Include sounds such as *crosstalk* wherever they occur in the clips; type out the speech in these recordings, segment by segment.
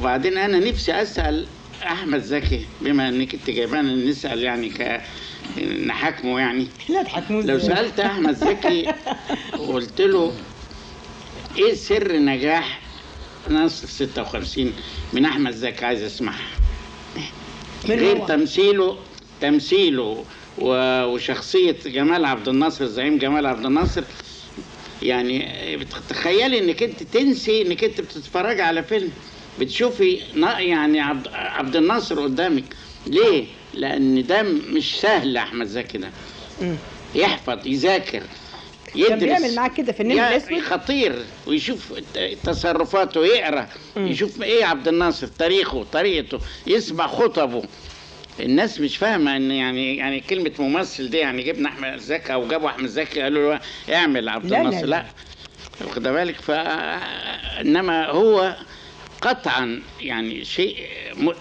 وبعدين أنا نفسي أسأل أحمد زكي بما إنك أنت جايبانا نسأل يعني ك نحاكمه يعني لا تحكموا لو؟ سألت أحمد زكي وقلت له إيه سر نجاح نصر 56 من أحمد زكي عايز اسمعها غير هو؟ تمثيله تمثيله و- وشخصية جمال عبد الناصر الزعيم جمال عبد الناصر يعني تخيلي إنك أنت تنسي إنك أنت بتتفرج على فيلم بتشوفي يعني عبد, عبد الناصر قدامك. ليه؟ لأن ده مش سهل أحمد زكي ده. يحفظ يذاكر يدرس كان بيعمل معاك كده في النمر يا- الأسود؟ خطير. ويشوف تصرفاته يقرأ. يشوف إيه عبد الناصر؟ تاريخه طريقته. يسمع خطبه. الناس مش فاهمة إن يعني يعني كلمة ممثل دي يعني جبنا أحمد زكي أو جابوا أحمد زكي قالوا له اعمل عبد لا، لا، الناصر. لا. لا. واخد بالك؟ ف إنما هو قطعا يعني شيء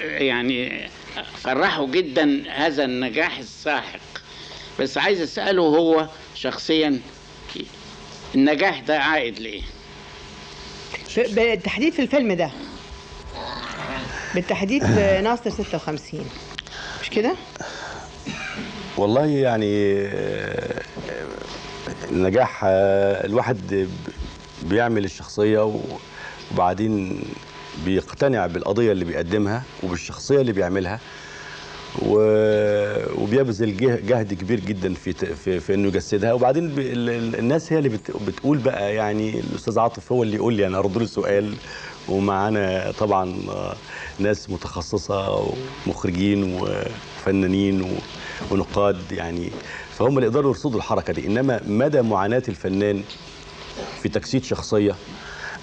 يعني فرحه جدا هذا النجاح الساحق بس عايز أسأله هو شخصيا النجاح ده عائد لإيه؟ بالتحديد في الفيلم ده بالتحديد في *laughs* ناصر 56 مش كده؟ والله يعني النجاح الواحد بيعمل الشخصية وبعدين بيقتنع بالقضية اللي بيقدمها وبالشخصية اللي بيعملها و- وبيبذل جه- جهد كبير جدا في في, في إنه يجسدها. وبعدين ب- ال- ال- الناس هي اللي بت- بتقول بقى يعني الأستاذ عاطف هو اللي يقول لي أنا أرد له السؤال ومعانا طبعا ناس متخصصة ومخرجين وفنانين و- ونقاد يعني. فهم اللي يقدروا يرصدوا الحركة دي. إنما مدى معاناة الفنان في تجسيد شخصية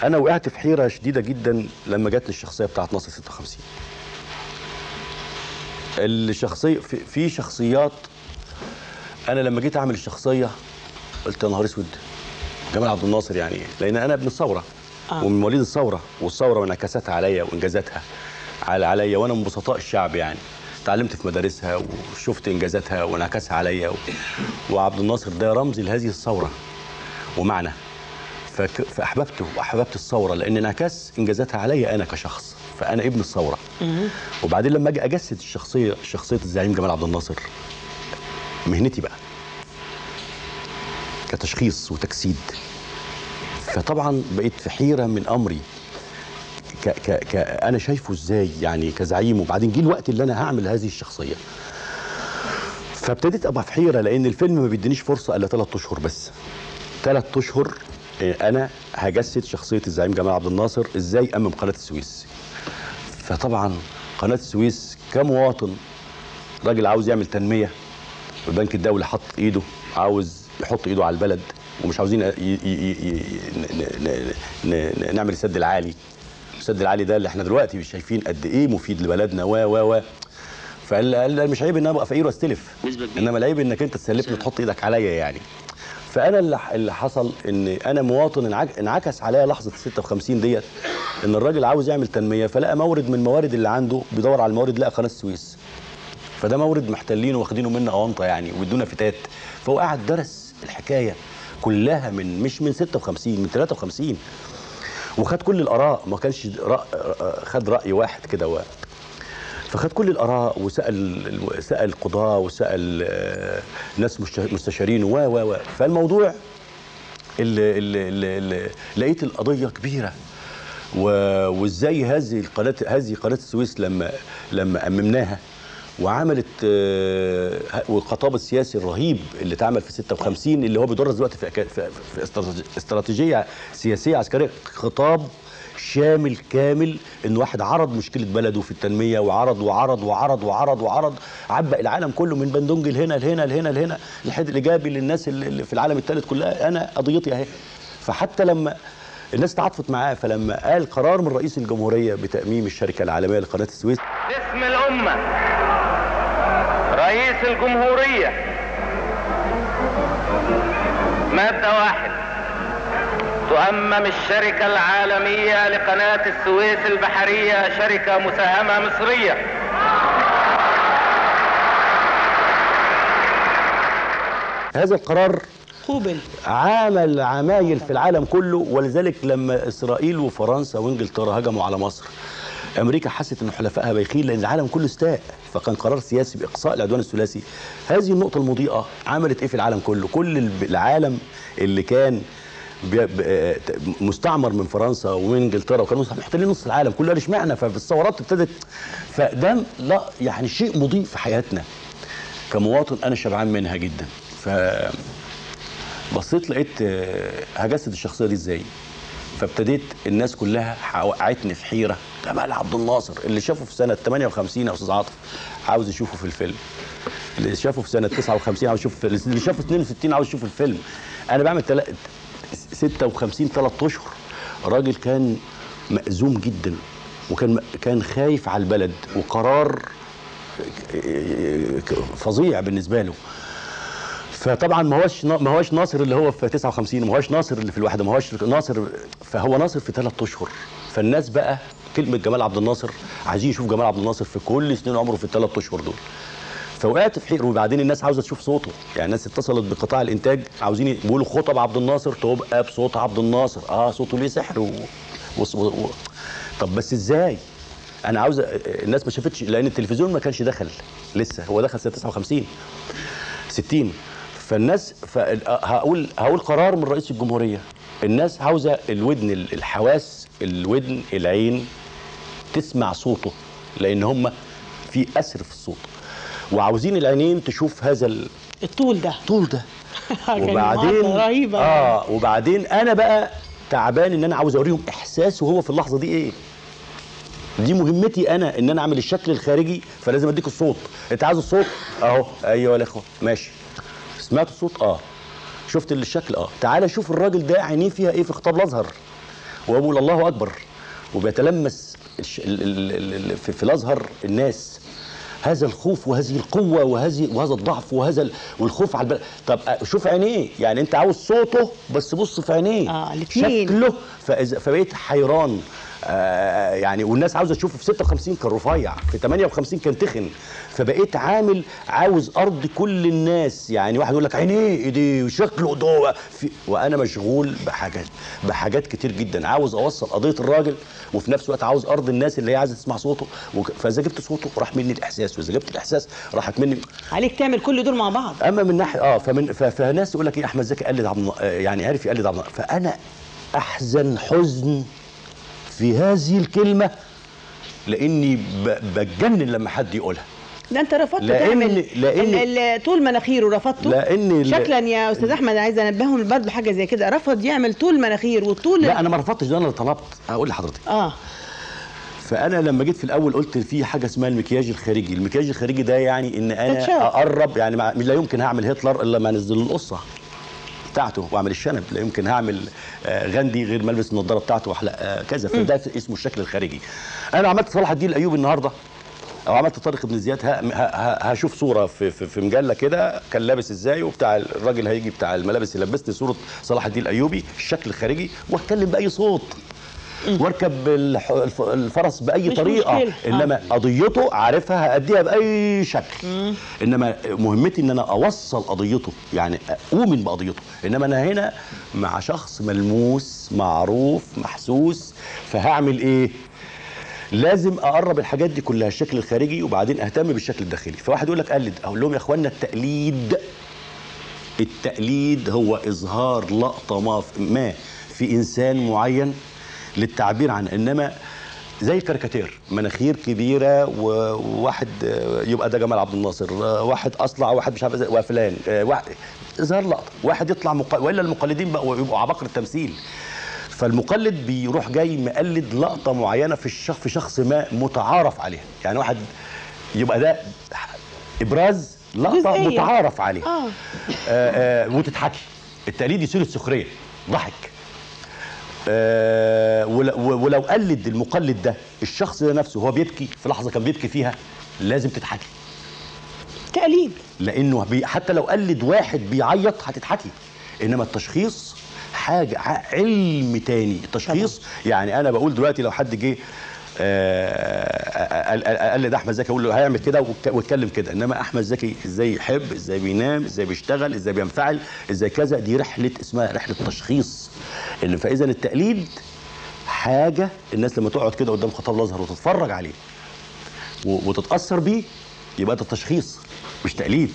أنا وقعت في حيرة شديدة جدا لما جت الشخصية بتاعت ناصر 56 الشخصية في, في شخصيات أنا لما جيت أعمل الشخصية قلت يا نهار أسود جمال عبد الناصر يعني لأن أنا ابن الثورة آه. ومن مواليد الثورة والثورة وانعكاساتها عليا وإنجازاتها على عليا وأنا من بسطاء الشعب يعني اتعلمت في مدارسها وشفت إنجازاتها وانعكاسها عليا و... وعبد الناصر ده رمز لهذه الثورة ومعنى. فأحببته وأحببت الثورة لأن انعكاس إنجازاتها عليا أنا كشخص فأنا ابن الثورة. وبعدين لما أجي أجسد الشخصية شخصية الزعيم جمال عبد الناصر مهنتي بقى كتشخيص وتجسيد. فطبعا بقيت في حيرة من أمري. ك ك ك أنا شايفه إزاي يعني كزعيم؟ وبعدين جه الوقت اللي أنا هعمل هذه الشخصية. فابتديت أبقى في حيرة لأن الفيلم ما بيدينيش فرصة إلا ثلاث أشهر بس. ثلاث أشهر أنا هجسد شخصية الزعيم جمال عبد الناصر إزاي أمم قناة السويس. فطبعا قناة السويس كمواطن راجل عاوز يعمل تنمية البنك الدولي حط إيده عاوز يحط إيده على البلد ومش عاوزين ي- ي- ي- نعمل السد العالي. السد العالي ده اللي إحنا دلوقتي مش شايفين قد إيه مفيد لبلدنا و و و. فقال قال مش عيب إن أنا أبقى فقير وأستلف. إنما العيب إنك أنت تسلفني وتحط إيدك عليا يعني. فأنا اللي اللي حصل إن أنا مواطن انعك- انعكس عليا لحظة 56 ديت إن الراجل عاوز يعمل تنمية فلقى مورد من الموارد اللي عنده بيدور على الموارد لقى قناة السويس. فده مورد محتلينه واخدينه منا أونطة يعني وبيدونا فتات. فهو قاعد درس الحكاية كلها من مش من 56 من 53 وخد كل الآراء ما كانش رأ... خد رأي واحد كده. فخد كل الآراء وسأل سأل قضاه وسأل آه، ناس مستشارين و و و. فالموضوع اللي, اللي, اللي, لقيت القضية كبيرة. وإزاي هذه القناه هذه قناة السويس لما لما أممناها وعملت آه، والخطاب السياسي الرهيب اللي اتعمل في 56 اللي هو بيدرس دلوقتي في في في استراتيجي- استراتيجية سياسيه عسكرية خطاب شامل كامل إن واحد عرض مشكلة بلده في التنمية وعرض وعرض وعرض وعرض وعرض عبق العالم كله من بندونج لهنا لهنا لهنا لهنا الحد الإيجابي للناس اللي في العالم الثالث كلها أنا قضيتي أهي. فحتى لما الناس تعاطفت معاه فلما قال قرار من رئيس الجمهورية بتأميم الشركة العالمية لقناة السويس باسم الأمة رئيس الجمهورية مادة واحد. تؤمم الشركة العالمية لقناة السويس البحرية شركة مساهمة مصرية. هذا القرار قوبل عمل عمايل في العالم كله ولذلك لما إسرائيل وفرنسا وإنجلترا هجموا على مصر أمريكا حست إن حلفائها بايخين لأن العالم كله استاء فكان قرار سياسي بإقصاء العدوان الثلاثي. هذه النقطة المضيئة عملت إيه في العالم كله؟ كل العالم اللي كان مستعمر من فرنسا ومن إنجلترا وكانوا محتلين نص العالم كله قال اشمعنى؟ فالثورات ابتدت. فده لا يعني شيء مضيء في حياتنا. كمواطن أنا شبعان منها جدا. ف بصيت لقيت آه، هجسد الشخصية دي إزاي؟ فابتديت الناس كلها وقعتني في حيرة. جمال عبد الناصر اللي شافه في سنة 58 يا أستاذ عاطف عاوز يشوفه في الفيلم. اللي شافه في سنة 59 عاوز يشوفه اللي شافه في 62 عاوز يشوفه في الفيلم. أنا بعمل. 56 ثلاث أشهر. راجل كان مأزوم جدا وكان كان خايف على البلد وقرار فظيع بالنسبة له. فطبعا ما هوش ما هوش ناصر اللي هو في 59 ما هوش ناصر اللي في الوحده ما هوش ناصر فهو ناصر في ثلاث أشهر. فالناس بقى كلمة جمال عبد الناصر عايزين يشوف جمال عبد الناصر في كل سنين عمره في الثلاث أشهر دول. فوقعت في حير وبعدين الناس عاوزة تشوف صوته. يعني الناس اتصلت بقطاع الإنتاج عاوزين يقولوا خطب عبد الناصر. تبقى بصوت عبد الناصر. آه صوته ليه سحر و... و... و... طب بس إزاي؟ أنا عاوز الناس ما شافتش لأن التلفزيون ما كانش دخل لسه. هو دخل سنة 59 60 فالناس ف... هقول هقول قرار من رئيس الجمهورية. الناس عاوزة الودن الحواس الودن العين تسمع صوته. لأن هم في أسر في الصوت. وعاوزين العينين تشوف هذا ال- الطول ده. الطول ده. كان *laughs* وبعدين رهيبة. آه وبعدين أنا بقى تعبان إن أنا عاوز أوريهم احساسه هو في اللحظة دي إيه. دي مهمتي أنا إن أنا أعمل الشكل الخارجي فلازم أديك الصوت. أنت عايز الصوت؟ أهو. أيوه يا إخوة. ماشي. سمعت الصوت؟ آه. شفت الشكل؟ آه. تعالى شوف الراجل ده عينيه فيها إيه في خطاب الأزهر. وابو الله أكبر. وبيتلمس في الأزهر الناس. هذا الخوف وهذه القوة وهذه وهذا الضعف وهذا ال... والخوف على البلد. طب آه، شوف عينيه. يعني انت عاوز صوته بس بص في عينيه. آه،. شكله فبقيت حيران. آه يعني والناس عاوزة تشوفه في 56 كان رفيع في 58 كان تخن. فبقيت عامل عاوز ارضي كل الناس. يعني واحد يقول لك عينيه ايديه وشكله ده وأنا مشغول بحاجات بحاجات كتير جدا. عاوز أوصل قضية الراجل وفي نفس الوقت عاوز ارضي الناس اللي هي عايزة تسمع صوته. فإذا جبت صوته راح مني الإحساس. وإذا جبت الإحساس راحت مني. عليك تعمل كل دول مع بعض. أما من ناحية آه فمن ف- فناس يقول لك إيه أحمد زكي قلد عبد يعني عارف يقلد عبد النا- فأنا أحزن حزن في هذه الكلمة لأني بتجنن لما حد يقولها. ده انت رفضت لأن- تعمل. لأن- طول مناخيره رفضته؟ لأن شكلا يا أستاذ أحمد عايز انبههم برضه حاجة زي كده. رفض يعمل طول مناخير والطول لا أنا ما رفضتش ده أنا اللي طلبت هقول لحضرتك. آه. فأنا لما جيت في الأول قلت في حاجة اسمها المكياج الخارجي. المكياج الخارجي ده يعني إن أنا. أقرب يعني مع... لا يمكن هعمل هتلر إلا ما أنزل القصة. بتاعته وأعمل الشنب لا يمكن هعمل آه، غاندي غير ما ألبس النضاره بتاعته وأحلق آه، كذا. فده اسمه الشكل الخارجي. أنا عملت صلاح الدين الأيوبي النهارده أو عملت طارق بن زياد هشوف صورة في, في, في مجلة كده كان لابس إزاي وبتاع الراجل هيجي بتاع الملابس يلبسني صورة صلاح الدين الأيوبي الشكل الخارجي وأتكلم بأي صوت. واركب الفرس بأي طريقة. مشكلة. آه. انما قضيته عارفها هاديها بأي شكل. إنما مهمتي إن أنا أوصل قضيته يعني أؤمن بقضيته. إنما أنا هنا مع شخص ملموس معروف محسوس فهعمل إيه؟ لازم أقرب الحاجات دي كلها الشكل الخارجي وبعدين أهتم بالشكل الداخلي. فواحد يقول لك قلد أقول لهم يا إخوانا التقليد التقليد هو إظهار لقطة ما في إنسان معين للتعبير عن إنما زي الكاريكاتير مناخير كبيرة وواحد آه، يبقى ده جمال عبد الناصر آه، واحد أصلع واحد مش عارف وفلان آه، واحد اظهار لقطة واحد يطلع مق... وإلا المقلدين بقوا يبقوا عباقرة التمثيل. فالمقلد بيروح جاي مقلد لقطة معينة في الشخص في شخص ما متعارف عليها. يعني واحد يبقى ده إبراز لقطة. متعارف عليها. آه. آه آه وتضحكي التقليد يصير السخرية. ضحك. آه ولو, قلد المقلد ده الشخص ده نفسه هو بيبكي في لحظة كان بيبكي فيها لازم تضحكي تقليد لأنه بي حتى لو قلد واحد بيعيط هتضحكي إنما التشخيص حاجة علم تاني. التشخيص يعني أنا بقول دلوقتي لو حد جه آه، قال- قال- قلد أحمد زكي أقول له هيعمل كده واتكلم كده. إنما أحمد زكي إزاي يحب إزاي بينام إزاي بيشتغل إزاي بينفعل إزاي كذا دي رحلة اسمها رحلة تشخيص. إن فإذا التقليد حاجة الناس لما تقعد كده قدام خطاب الأزهر وتتفرج عليه. وتتأثر بيه يبقى ده تشخيص مش تقليد.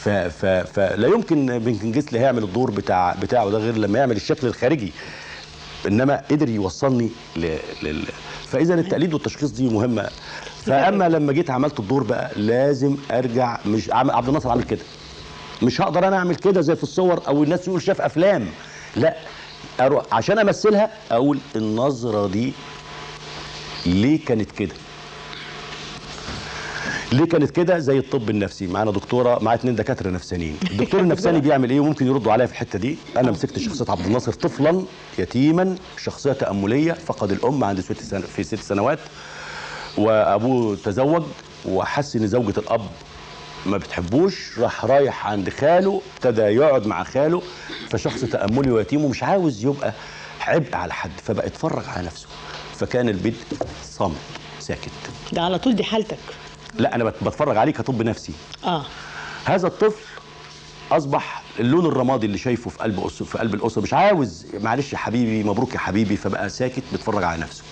ف ف فلا يمكن بن كنجسلي هيعمل الدور بتاع بتاعه ده غير لما يعمل الشكل الخارجي. إنما قدر يوصلني ل... لل... فإذا التقليد والتشخيص دي مهمة. فأما لما جيت عملت الدور بقى لازم أرجع مش عبد الناصر عامل كده. مش هقدر أنا أعمل كده زي في الصور أو الناس تقول شاف أفلام. لا أروح. عشان أمثلها أقول النظرة دي ليه كانت كده؟ ليه كانت كده؟ زي الطب النفسي. معانا دكتورة معايا اتنين دكاترة نفسانيين. الدكتور النفساني بيعمل إيه؟ وممكن يردوا عليا في الحتة دي. أنا مسكت شخصية عبد الناصر طفلا يتيما شخصية تأملية. فقد الأم عند ست في ست سنوات. وأبوه تزوج وحس إن زوجة الأب ما بتحبوش راح رايح عند خاله ابتدى يقعد مع خاله فشخص تأملي ويتيم ومش عاوز يبقى عبء على حد فبقى يتفرج على نفسه. فكان البدء صامت ساكت. ده على طول دي حالتك. لا أنا بت- بتفرج عليه كطب نفسي. آه. هذا الطفل أصبح اللون الرمادي اللي شايفه في قلب أسر في قلب الأسرة. مش عاوز معلش يا حبيبي مبروك يا حبيبي فبقى ساكت بيتفرج على نفسه.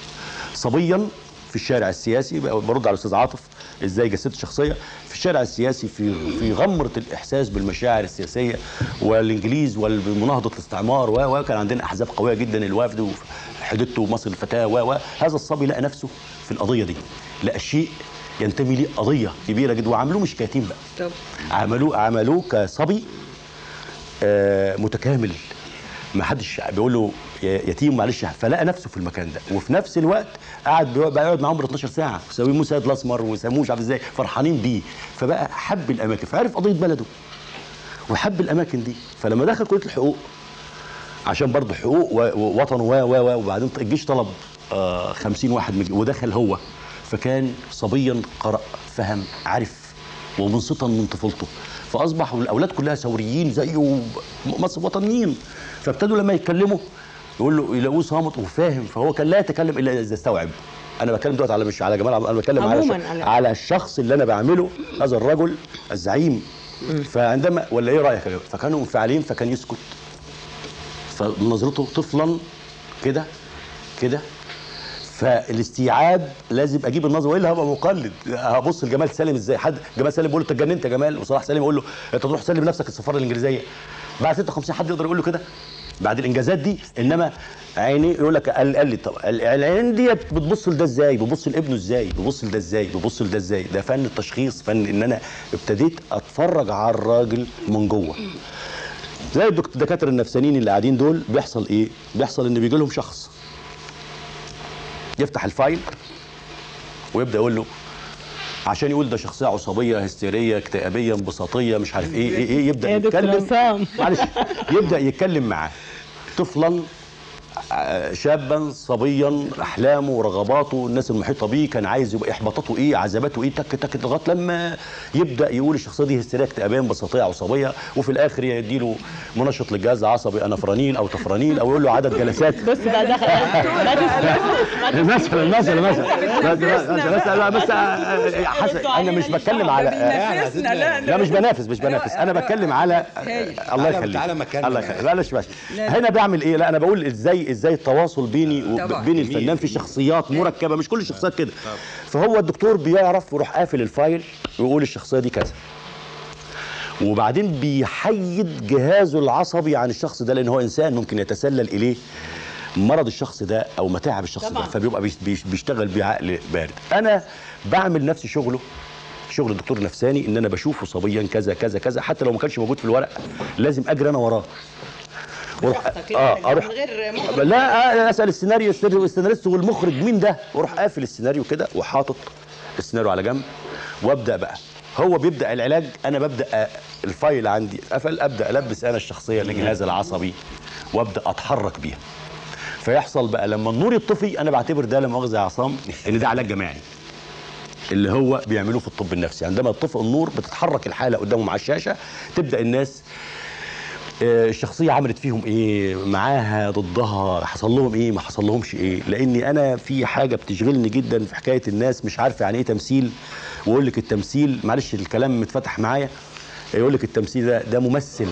صبيا في الشارع السياسي برد على الاستاذ عاطف إزاي جسدت الشخصية. في الشارع السياسي في في غمرة الإحساس بالمشاعر السياسية والإنجليز ومناهضه الاستعمار و كان عندنا أحزاب قوية جدا الوفد وحدته ومصر الفتاة و هذا الصبي لقى نفسه في القضية دي لقى شيء ينتمي ليه قضية كبيرة جدا وعملوه مش كيتيم بقى. عملوه عملوه كصبي آه، متكامل ما حدش بيقول له يتيم معلش فلقى نفسه في المكان ده وفي نفس الوقت قعد بقى يقعد بال 12 ساعة وسموه سيد الأسمر وسموه مش عارف إزاي فرحانين بيه. فبقى حب الأماكن فعرف قضية بلده وحب الأماكن دي. فلما دخل كلية الحقوق عشان برضه حقوق ووطن و و و وبعدين الجيش طلب آه 50 واحد من ودخل هو. فكان صبيا قرأ فهم عرف ومنصتا من طفولته. فاصبح الأولاد كلها ثوريين زيه مصر وطنيين. فابتدوا لما يتكلموا يقول له يلاقوه صامت وفاهم فهو كان لا يتكلم إلا إذا استوعب. أنا بتكلم دلوقتي على مش على جمال أنا بتكلم على, ش- على- الشخص اللي أنا بعمله هذا الرجل الزعيم. فعندما ولا إيه رأيك؟ يا؟ فكانوا منفعلين فكان يسكت. فنظرته طفلا كده كده. فالاستيعاب لازم أجيب النظره وإلا هبقى مقلد. هبص لجمال سالم إزاي؟ حد جمال سالم بيقول له أنت اتجننت يا جمال. وصلاح سالم يقول له أنت تروح تسلم نفسك السفارة الإنجليزية. بعد 56 حد يقدر يقول له كده؟ بعد الإنجازات دي إنما عيني يقول لك قال لي طب ال- العين ديت بتبص لده إزاي؟ بتبص لابنه إزاي؟ بتبص لده إزاي؟ بتبص لده إزاي؟ ده فن التشخيص فن إن أنا ابتديت أتفرج على الراجل من جوه. زي الدك- الدكاترة النفسانيين اللي قاعدين دول بيحصل إيه؟ بيحصل إن بيجي لهم شخص يفتح الفايل ويبدأ يقول له عشان يقول ده شخصية عصبية هستيرية اكتئابية انبساطية مش عارف إيه إيه, إيه يبدأ يتكلم. معلش يبدأ يتكلم معاه طفلا شابا صبيا أحلامه ورغباته الناس المحيطة بيه كان عايز يبقى إحباطاته إيه عذاباته إيه تك تك لغاية لما يبدأ يقول الشخصية دي هستيريه اكتئابيه انبساطيه عصبيه وفي الآخر يديله منشط للجهاز العصبي انافرانيل أو تفرانيل أو يقول له عدد جلسات. بص *laughs* بقى دخل. مثلا مثلا مثلا مثلا. بس حسن. أنا مش بتكلم على لا، مش بنافس مش بنافس. أنا بتكلم على الله يخليك. الله يخليك. لا لا مش ماشي هنا بعمل إيه؟ لا أنا بقول إزاي إزاي التواصل بيني. وبين الفنان في شخصيات مركبة مش كل الشخصيات كده. فهو الدكتور بيعرف يروح قافل الفايل ويقول الشخصية دي كذا. وبعدين بيحيد جهازه العصبي عن الشخص ده لأن هو إنسان ممكن يتسلل إليه مرض الشخص ده أو متاعب الشخص طبعاً. ده فبيبقى بيش- بيش- بيشتغل بعقل بارد. أنا بعمل نفس شغله شغل الدكتور النفساني إن أنا بشوفه صبيا كذا كذا كذا حتى لو ما كانش موجود في الورق لازم أجري أنا وراه. وأروح آه أروح لا آه، أسأل السيناريو السيناريست والمخرج مين ده؟ وأروح قافل السيناريو كده وحاطط السيناريو على جنب وأبدأ بقى. هو بيبدأ العلاج أنا ببدأ آه، الفايل عندي قفل أبدأ ألبس أنا الشخصية لجهاز العصبي وأبدأ أتحرك بيها فيحصل بقى لما النور يطفي أنا بعتبر ده لا مؤاخذة يا عصام إن ده علاج جماعي. اللي هو بيعملوه في الطب النفسي. عندما يطفئ النور بتتحرك الحالة قدامهم على الشاشة تبدأ الناس الشخصية عملت فيهم إيه؟ معاها ضدها حصل لهم إيه؟ ما حصل لهمش إيه؟ لأني أنا في حاجة بتشغلني جدا في حكاية الناس مش عارفه يعني إيه تمثيل. ويقول لك التمثيل معلش الكلام متفتح معايا. يقول لك التمثيل ده ده ممثل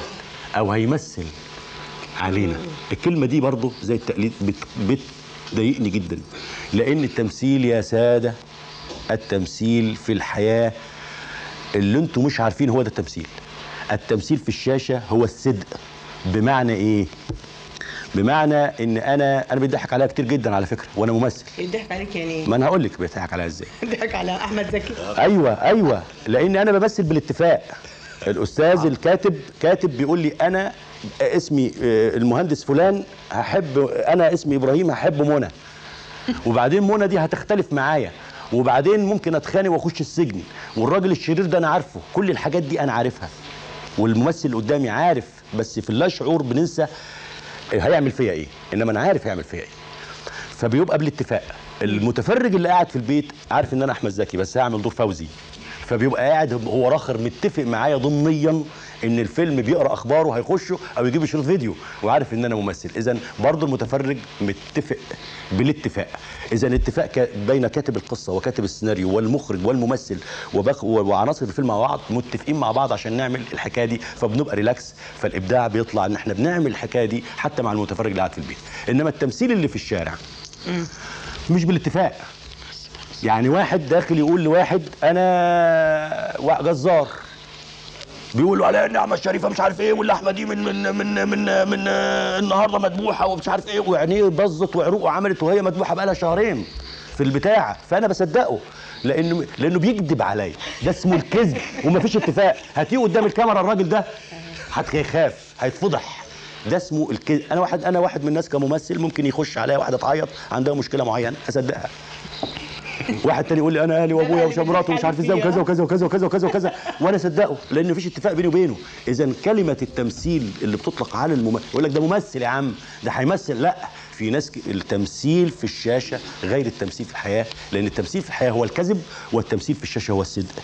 أو هيمثل علينا. الكلمة دي برضو زي التقليد بت بت ضايقني جدا. لأن التمثيل يا سادة التمثيل في الحياة اللي أنتم مش عارفين هو ده التمثيل. التمثيل في الشاشة هو الصدق. بمعنى إيه؟ بمعنى إن أنا أنا بيضحك عليا كتير جدا على فكرة وأنا ممثل. يضحك عليك يعني إيه؟ ما أنا هقول لك بيضحك عليا إزاي. يضحك على أحمد زكي. أيوه أيوه. لأن أنا بمثل بالاتفاق. الأستاذ الكاتب كاتب بيقول لي أنا اسمي آه، المهندس فلان هحب أنا اسمي إبراهيم هحب منى. وبعدين منى دي هتختلف معايا. وبعدين ممكن أتخانق وأخش السجن. والراجل الشرير ده أنا عارفه. كل الحاجات دي أنا عارفها. والممثل اللي قدامي عارف بس في اللا شعور بننسى هيعمل فيا إيه. إنما أنا عارف هيعمل فيا إيه. فبيبقى بالاتفاق المتفرج اللي قاعد في البيت عارف إن أنا أحمد زكي بس هعمل دور فوزي. فبيبقى قاعد هو راخر متفق معايا ضمنيا إن الفيلم بيقرأ أخباره هيخشه أو يجيب شريط فيديو. وعارف إن أنا ممثل. اذا برضه المتفرج متفق بالاتفاق. اذا الاتفاق بين كاتب القصة وكاتب السيناريو والمخرج والممثل وعناصر الفيلم مع بعض متفقين مع بعض عشان نعمل الحكاية دي. فبنبقى ريلاكس فالإبداع بيطلع إن إحنا بنعمل الحكاية دي حتى مع المتفرج اللي قاعد في البيت. إنما التمثيل اللي في الشارع مش بالاتفاق. يعني واحد داخل يقول لواحد أنا جزار. بيقول له عليها النعمة الشريفة مش عارف إيه واللحمة دي من من من من من النهارده مذبوحة ومش عارف إيه وعينيه باظت وعروقه عملت وهي مذبوحة بقالها شهرين في البتاع. فأنا بصدقه لأنه لأنه بيكذب عليا. ده اسمه الكذب ومفيش اتفاق. هاتيه قدام الكاميرا الراجل ده هيخاف هيتفضح. ده اسمه الكذب. أنا واحد أنا واحد من الناس كممثل ممكن يخش عليا واحدة تعيط عندها مشكلة معينة أصدقها. واحد تاني يقول لي أنا أهلي وأبويا ومش مراتي ومش عارف إزاي وكذا وكذا وكذا وكذا وكذا وكذا. وأنا أصدقه لأن مفيش اتفاق بيني وبينه. إذا كلمة التمثيل اللي بتطلق على الممثل يقول لك ده ممثل يا عم ده هيمثل. لا في ناس التمثيل في الشاشة غير التمثيل في الحياة لأن التمثيل في الحياة هو الكذب والتمثيل في الشاشة هو الصدق.